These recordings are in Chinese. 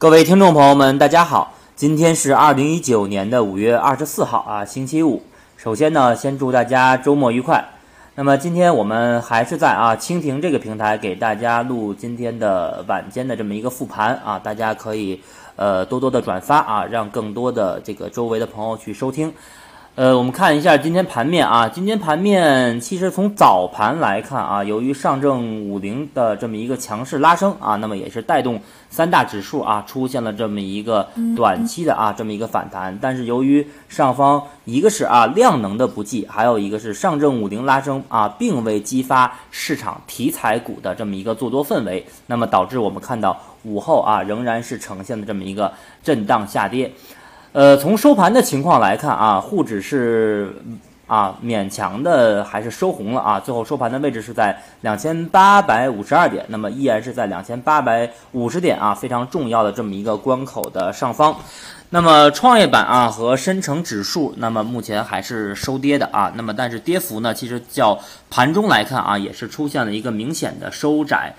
各位听众朋友们，大家好，今天是二零一九年的五月二十四号啊，星期五。首先呢，先祝大家周末愉快。那么今天我们还是在啊蜻蜓这个平台给大家录今天的晚间的这么一个复盘啊，大家可以呃多多的转发啊，让更多的这个周围的朋友去收听。呃，我们看一下今天盘面啊，今天盘面其实从早盘来看啊，由于上证五零的这么一个强势拉升啊，那么也是带动三大指数啊出现了这么一个短期的啊这么一个反弹，但是由于上方一个是啊量能的不济，还有一个是上证五零拉升啊，并未激发市场题材股的这么一个做多氛围，那么导致我们看到午后啊仍然是呈现的这么一个震荡下跌。呃，从收盘的情况来看啊，沪指是啊勉强的还是收红了啊，最后收盘的位置是在两千八百五十二点，那么依然是在两千八百五十点啊非常重要的这么一个关口的上方。那么创业板啊和深成指数，那么目前还是收跌的啊，那么但是跌幅呢，其实较盘中来看啊，也是出现了一个明显的收窄。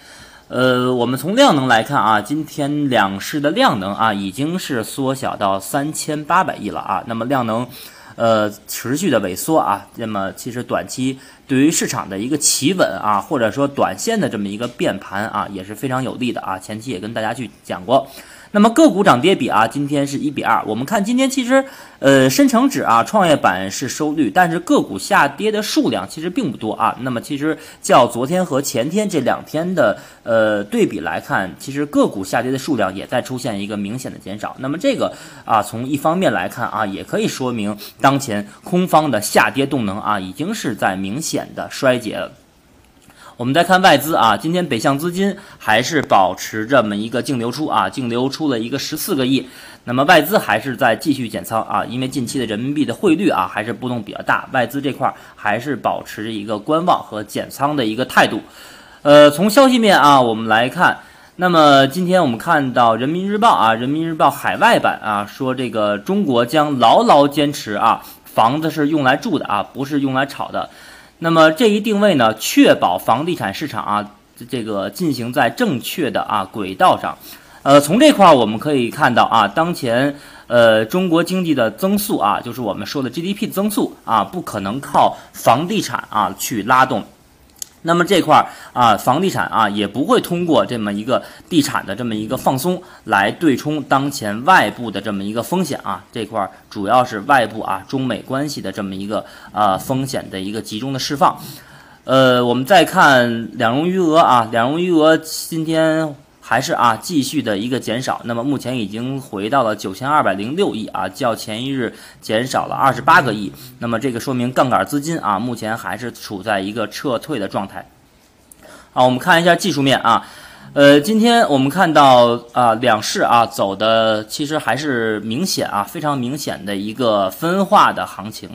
呃，我们从量能来看啊，今天两市的量能啊已经是缩小到三千八百亿了啊。那么量能，呃，持续的萎缩啊。那么其实短期对于市场的一个企稳啊，或者说短线的这么一个变盘啊，也是非常有利的啊。前期也跟大家去讲过。那么个股涨跌比啊，今天是一比二。我们看今天其实，呃，深成指啊、创业板是收绿，但是个股下跌的数量其实并不多啊。那么其实较昨天和前天这两天的呃对比来看，其实个股下跌的数量也在出现一个明显的减少。那么这个啊，从一方面来看啊，也可以说明当前空方的下跌动能啊，已经是在明显的衰竭了。我们再看外资啊，今天北向资金还是保持这么一个净流出啊，净流出了一个十四个亿。那么外资还是在继续减仓啊，因为近期的人民币的汇率啊还是波动比较大，外资这块还是保持着一个观望和减仓的一个态度。呃，从消息面啊，我们来看，那么今天我们看到人民日报啊，人民日报海外版啊说这个中国将牢牢坚持啊，房子是用来住的啊，不是用来炒的。那么这一定位呢，确保房地产市场啊，这个进行在正确的啊轨道上。呃，从这块儿我们可以看到啊，当前呃中国经济的增速啊，就是我们说的 GDP 增速啊，不可能靠房地产啊去拉动。那么这块儿啊，房地产啊也不会通过这么一个地产的这么一个放松来对冲当前外部的这么一个风险啊。这块儿主要是外部啊中美关系的这么一个啊风险的一个集中的释放。呃，我们再看两融余额啊，两融余额今天。还是啊，继续的一个减少。那么目前已经回到了九千二百零六亿啊，较前一日减少了二十八个亿。那么这个说明杠杆资金啊，目前还是处在一个撤退的状态。好，我们看一下技术面啊，呃，今天我们看到啊，两市啊走的其实还是明显啊，非常明显的一个分化的行情。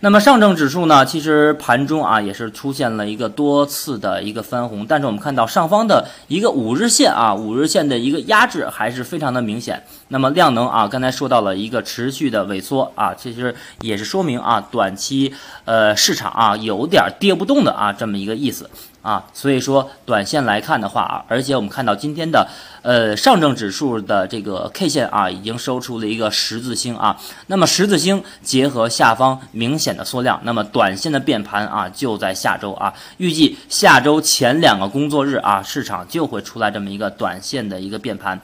那么上证指数呢，其实盘中啊也是出现了一个多次的一个翻红，但是我们看到上方的一个五日线啊，五日线的一个压制还是非常的明显。那么量能啊，刚才说到了一个持续的萎缩啊，其实也是说明啊，短期呃市场啊有点跌不动的啊这么一个意思。啊，所以说短线来看的话啊，而且我们看到今天的呃上证指数的这个 K 线啊，已经收出了一个十字星啊。那么十字星结合下方明显的缩量，那么短线的变盘啊就在下周啊。预计下周前两个工作日啊，市场就会出来这么一个短线的一个变盘。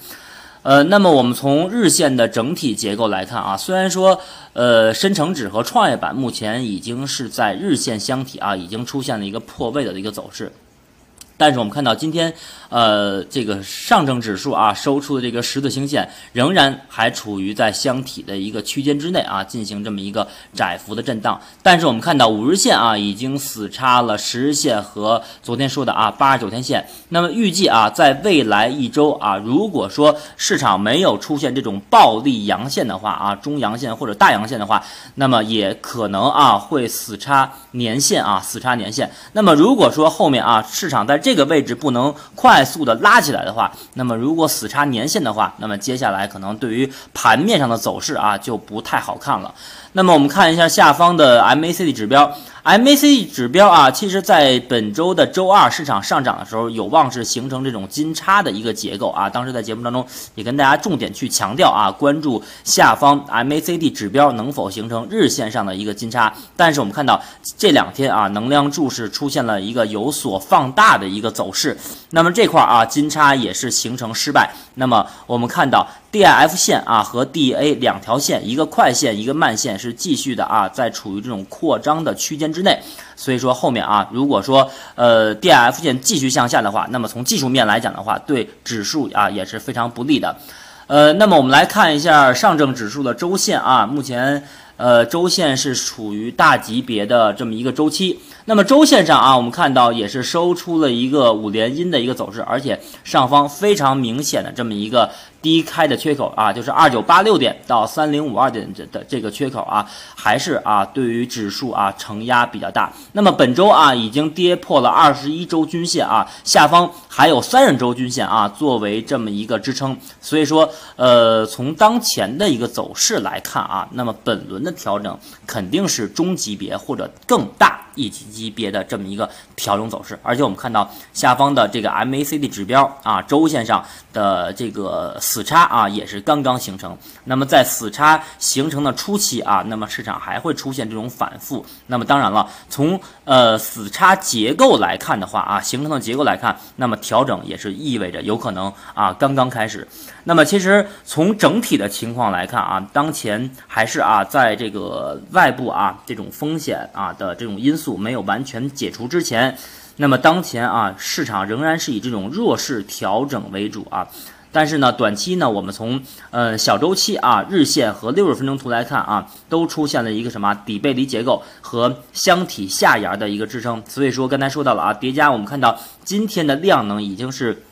呃，那么我们从日线的整体结构来看啊，虽然说呃深成指和创业板目前已经是在日线箱体啊，已经出现了一个破位的一个走势。但是我们看到今天，呃，这个上证指数啊收出的这个十字星线仍然还处于在箱体的一个区间之内啊，进行这么一个窄幅的震荡。但是我们看到五日线啊已经死叉了十日线和昨天说的啊八十九天线。那么预计啊在未来一周啊，如果说市场没有出现这种暴力阳线的话啊，中阳线或者大阳线的话，那么也可能啊会死叉年线啊死叉年线。那么如果说后面啊市场在这个位置不能快速的拉起来的话，那么如果死叉年线的话，那么接下来可能对于盘面上的走势啊就不太好看了。那么我们看一下下方的 MACD 指标。MACD 指标啊，其实在本周的周二市场上涨的时候，有望是形成这种金叉的一个结构啊。当时在节目当中也跟大家重点去强调啊，关注下方 MACD 指标能否形成日线上的一个金叉。但是我们看到这两天啊，能量柱是出现了一个有所放大的一个走势，那么这块儿啊金叉也是形成失败。那么我们看到 DIF 线啊和 DA 两条线，一个快线一个慢线是继续的啊，在处于这种扩张的区间之内。所以说后面啊，如果说呃 DIF 线继续向下的话，那么从技术面来讲的话，对指数啊也是非常不利的。呃，那么我们来看一下上证指数的周线啊，目前呃周线是处于大级别的这么一个周期。那么周线上啊，我们看到也是收出了一个五连阴的一个走势，而且上方非常明显的这么一个低开的缺口啊，就是二九八六点到三零五二点的的这个缺口啊，还是啊对于指数啊承压比较大。那么本周啊已经跌破了二十一周均线啊，下方还有三十周均线啊作为这么一个支撑，所以说呃从当前的一个走势来看啊，那么本轮的调整肯定是中级别或者更大。一级级别的这么一个调整走势，而且我们看到下方的这个 MACD 指标啊，周线上的这个死叉啊，也是刚刚形成。那么在死叉形成的初期啊，那么市场还会出现这种反复。那么当然了，从呃死叉结构来看的话啊，形成的结构来看，那么调整也是意味着有可能啊刚刚开始。那么其实从整体的情况来看啊，当前还是啊在这个外部啊这种风险啊的这种因素。没有完全解除之前，那么当前啊市场仍然是以这种弱势调整为主啊。但是呢，短期呢，我们从呃小周期啊日线和六十分钟图来看啊，都出现了一个什么底背离结构和箱体下沿的一个支撑。所以说刚才说到了啊，叠加我们看到今天的量能已经是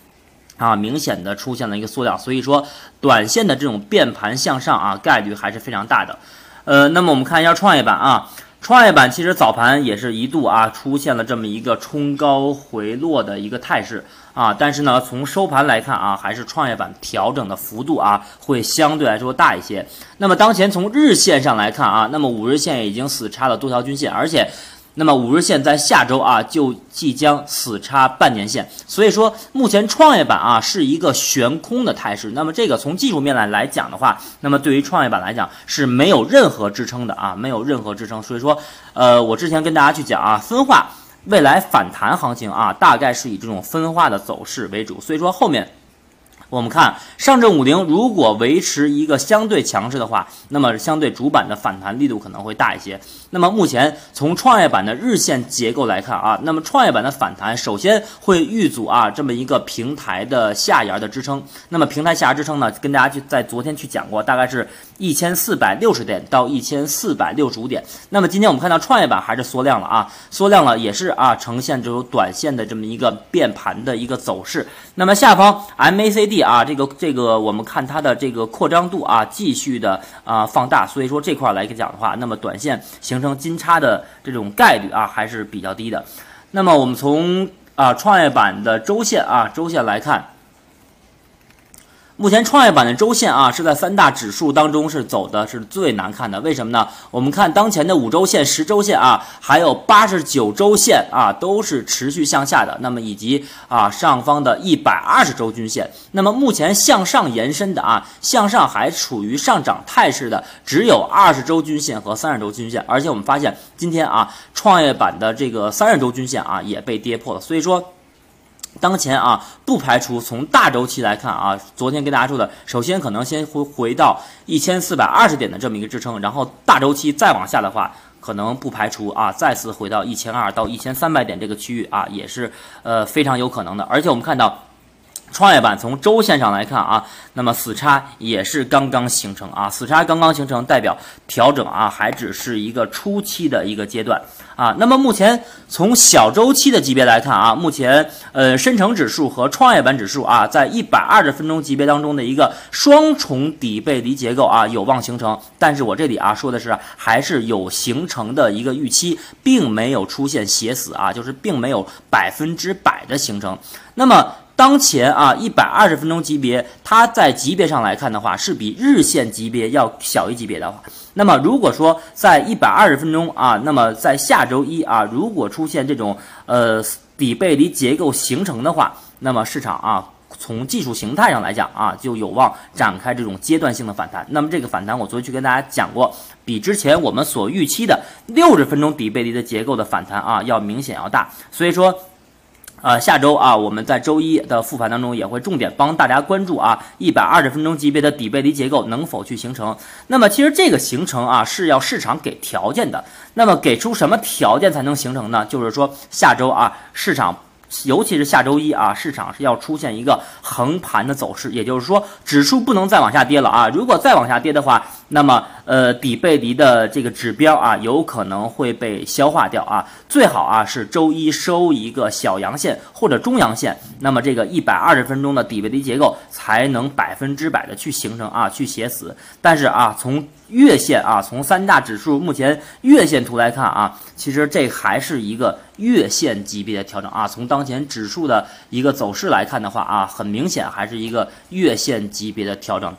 啊明显的出现了一个缩量，所以说短线的这种变盘向上啊概率还是非常大的。呃，那么我们看一下创业板啊。创业板其实早盘也是一度啊出现了这么一个冲高回落的一个态势啊，但是呢，从收盘来看啊，还是创业板调整的幅度啊会相对来说大一些。那么当前从日线上来看啊，那么五日线已经死叉了多条均线，而且。那么五日线在下周啊就即将死叉半年线，所以说目前创业板啊是一个悬空的态势。那么这个从技术面来来讲的话，那么对于创业板来讲是没有任何支撑的啊，没有任何支撑。所以说，呃，我之前跟大家去讲啊，分化未来反弹行情啊，大概是以这种分化的走势为主。所以说后面。我们看上证五零如果维持一个相对强势的话，那么相对主板的反弹力度可能会大一些。那么目前从创业板的日线结构来看啊，那么创业板的反弹首先会遇阻啊这么一个平台的下沿的支撑。那么平台下沿支撑呢，跟大家去在昨天去讲过，大概是一千四百六十点到一千四百六十五点。那么今天我们看到创业板还是缩量了啊，缩量了也是啊呈现这种短线的这么一个变盘的一个走势。那么下方 MACD。啊，这个这个，我们看它的这个扩张度啊，继续的啊放大，所以说这块来讲的话，那么短线形成金叉的这种概率啊还是比较低的。那么我们从啊创业板的周线啊周线来看。目前创业板的周线啊，是在三大指数当中是走的是最难看的。为什么呢？我们看当前的五周线、十周线啊，还有八十九周线啊，都是持续向下的。那么以及啊上方的一百二十周均线，那么目前向上延伸的啊，向上还处于上涨态势的，只有二十周均线和三十周均线。而且我们发现今天啊，创业板的这个三十周均线啊也被跌破了。所以说。当前啊，不排除从大周期来看啊，昨天跟大家说的，首先可能先回回到一千四百二十点的这么一个支撑，然后大周期再往下的话，可能不排除啊再次回到一千二到一千三百点这个区域啊，也是呃非常有可能的。而且我们看到。创业板从周线上来看啊，那么死叉也是刚刚形成啊，死叉刚刚形成，代表调整啊还只是一个初期的一个阶段啊。那么目前从小周期的级别来看啊，目前呃深成指数和创业板指数啊，在一百二十分钟级别当中的一个双重底背离结构啊，有望形成。但是我这里啊说的是还是有形成的一个预期，并没有出现写死啊，就是并没有百分之百的形成。那么。当前啊，一百二十分钟级别，它在级别上来看的话，是比日线级别要小一级别的话。那么如果说在一百二十分钟啊，那么在下周一啊，如果出现这种呃底背离结构形成的话，那么市场啊，从技术形态上来讲啊，就有望展开这种阶段性的反弹。那么这个反弹，我昨天去跟大家讲过，比之前我们所预期的六十分钟底背离的结构的反弹啊，要明显要大。所以说。呃，下周啊，我们在周一的复盘当中也会重点帮大家关注啊，一百二十分钟级别的底背离结构能否去形成。那么其实这个形成啊，是要市场给条件的。那么给出什么条件才能形成呢？就是说下周啊，市场。尤其是下周一啊，市场是要出现一个横盘的走势，也就是说，指数不能再往下跌了啊。如果再往下跌的话，那么呃底背离的这个指标啊，有可能会被消化掉啊。最好啊是周一收一个小阳线或者中阳线，那么这个一百二十分钟的底背离结构才能百分之百的去形成啊，去写死。但是啊，从月线啊，从三大指数目前月线图来看啊，其实这还是一个月线级别的调整啊。从当前指数的一个走势来看的话啊，很明显还是一个月线级别的调整。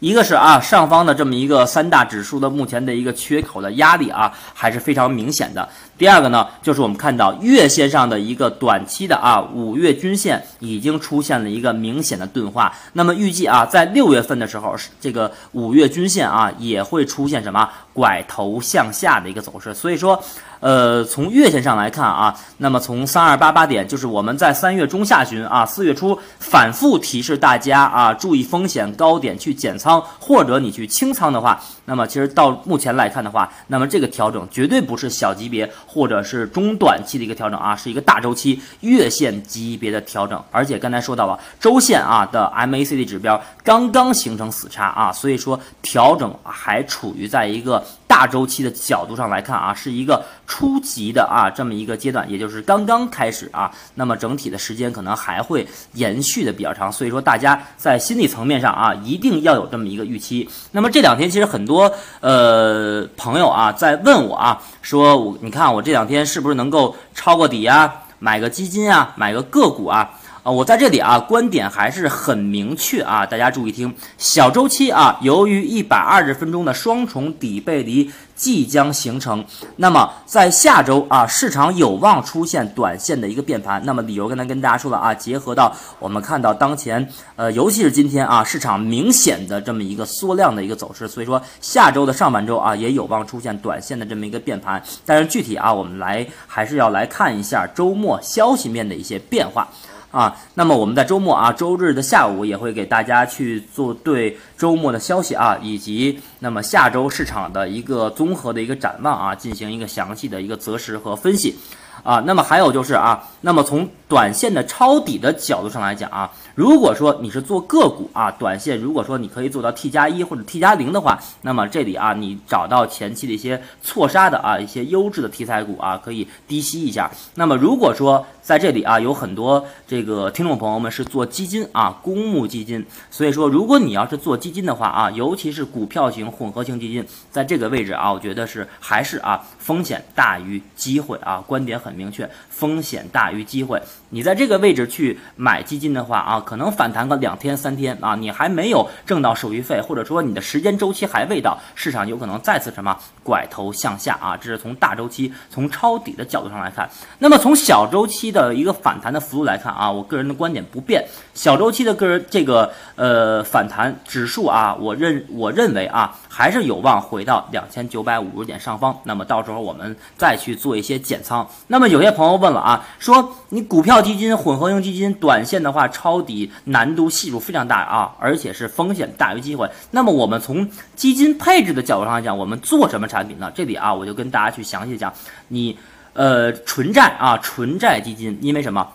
一个是啊，上方的这么一个三大指数的目前的一个缺口的压力啊，还是非常明显的。第二个呢，就是我们看到月线上的一个短期的啊五月均线已经出现了一个明显的钝化。那么预计啊，在六月份的时候，这个五月均线啊也会出现什么拐头向下的一个走势。所以说。呃，从月线上来看啊，那么从三二八八点，就是我们在三月中下旬啊，四月初反复提示大家啊，注意风险高点去减仓，或者你去清仓的话，那么其实到目前来看的话，那么这个调整绝对不是小级别或者是中短期的一个调整啊，是一个大周期月线级别的调整，而且刚才说到了周线啊的 MACD 指标刚刚形成死叉啊，所以说调整还处于在一个。大周期的角度上来看啊，是一个初级的啊这么一个阶段，也就是刚刚开始啊。那么整体的时间可能还会延续的比较长，所以说大家在心理层面上啊，一定要有这么一个预期。那么这两天其实很多呃朋友啊在问我啊，说我你看我这两天是不是能够抄个底啊，买个基金啊，买个个股啊？啊，我在这里啊，观点还是很明确啊，大家注意听。小周期啊，由于一百二十分钟的双重底背离即将形成，那么在下周啊，市场有望出现短线的一个变盘。那么理由刚才跟大家说了啊，结合到我们看到当前呃，尤其是今天啊，市场明显的这么一个缩量的一个走势，所以说下周的上半周啊，也有望出现短线的这么一个变盘。但是具体啊，我们来还是要来看一下周末消息面的一些变化。啊，那么我们在周末啊，周日的下午也会给大家去做对周末的消息啊，以及那么下周市场的一个综合的一个展望啊，进行一个详细的一个择时和分析。啊，那么还有就是啊，那么从短线的抄底的角度上来讲啊，如果说你是做个股啊，短线如果说你可以做到 T 加一或者 T 加零的话，那么这里啊，你找到前期的一些错杀的啊一些优质的题材股啊，可以低吸一下。那么如果说在这里啊，有很多这个听众朋友们是做基金啊，公募基金，所以说如果你要是做基金的话啊，尤其是股票型混合型基金，在这个位置啊，我觉得是还是啊风险大于机会啊，观点很。明确，风险大于机会。你在这个位置去买基金的话啊，可能反弹个两天三天啊，你还没有挣到手续费，或者说你的时间周期还未到，市场有可能再次什么拐头向下啊。这是从大周期、从抄底的角度上来看。那么从小周期的一个反弹的幅度来看啊，我个人的观点不变，小周期的个人这个呃反弹指数啊，我认我认为啊，还是有望回到两千九百五十点上方。那么到时候我们再去做一些减仓。那那么有些朋友问了啊，说你股票基金、混合型基金短线的话，抄底难度系数非常大啊，而且是风险大于机会。那么我们从基金配置的角度上来讲，我们做什么产品呢？这里啊，我就跟大家去详细讲，你呃纯债啊，纯债基金，因为什么？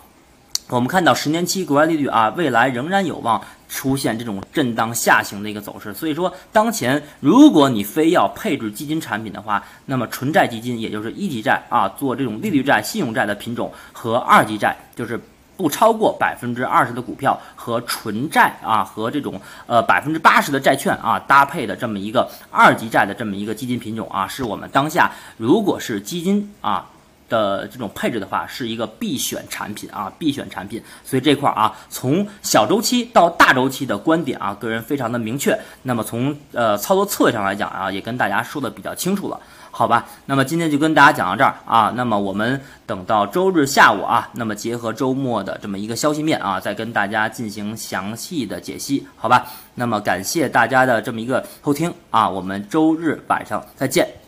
我们看到十年期国债利率啊，未来仍然有望出现这种震荡下行的一个走势。所以说，当前如果你非要配置基金产品的话，那么纯债基金，也就是一级债啊，做这种利率债、信用债的品种和二级债，就是不超过百分之二十的股票和纯债啊，和这种呃百分之八十的债券啊搭配的这么一个二级债的这么一个基金品种啊，是我们当下如果是基金啊。的这种配置的话，是一个必选产品啊，必选产品。所以这块儿啊，从小周期到大周期的观点啊，个人非常的明确。那么从呃操作策略上来讲啊，也跟大家说的比较清楚了，好吧？那么今天就跟大家讲到这儿啊。那么我们等到周日下午啊，那么结合周末的这么一个消息面啊，再跟大家进行详细的解析，好吧？那么感谢大家的这么一个收听啊，我们周日晚上再见。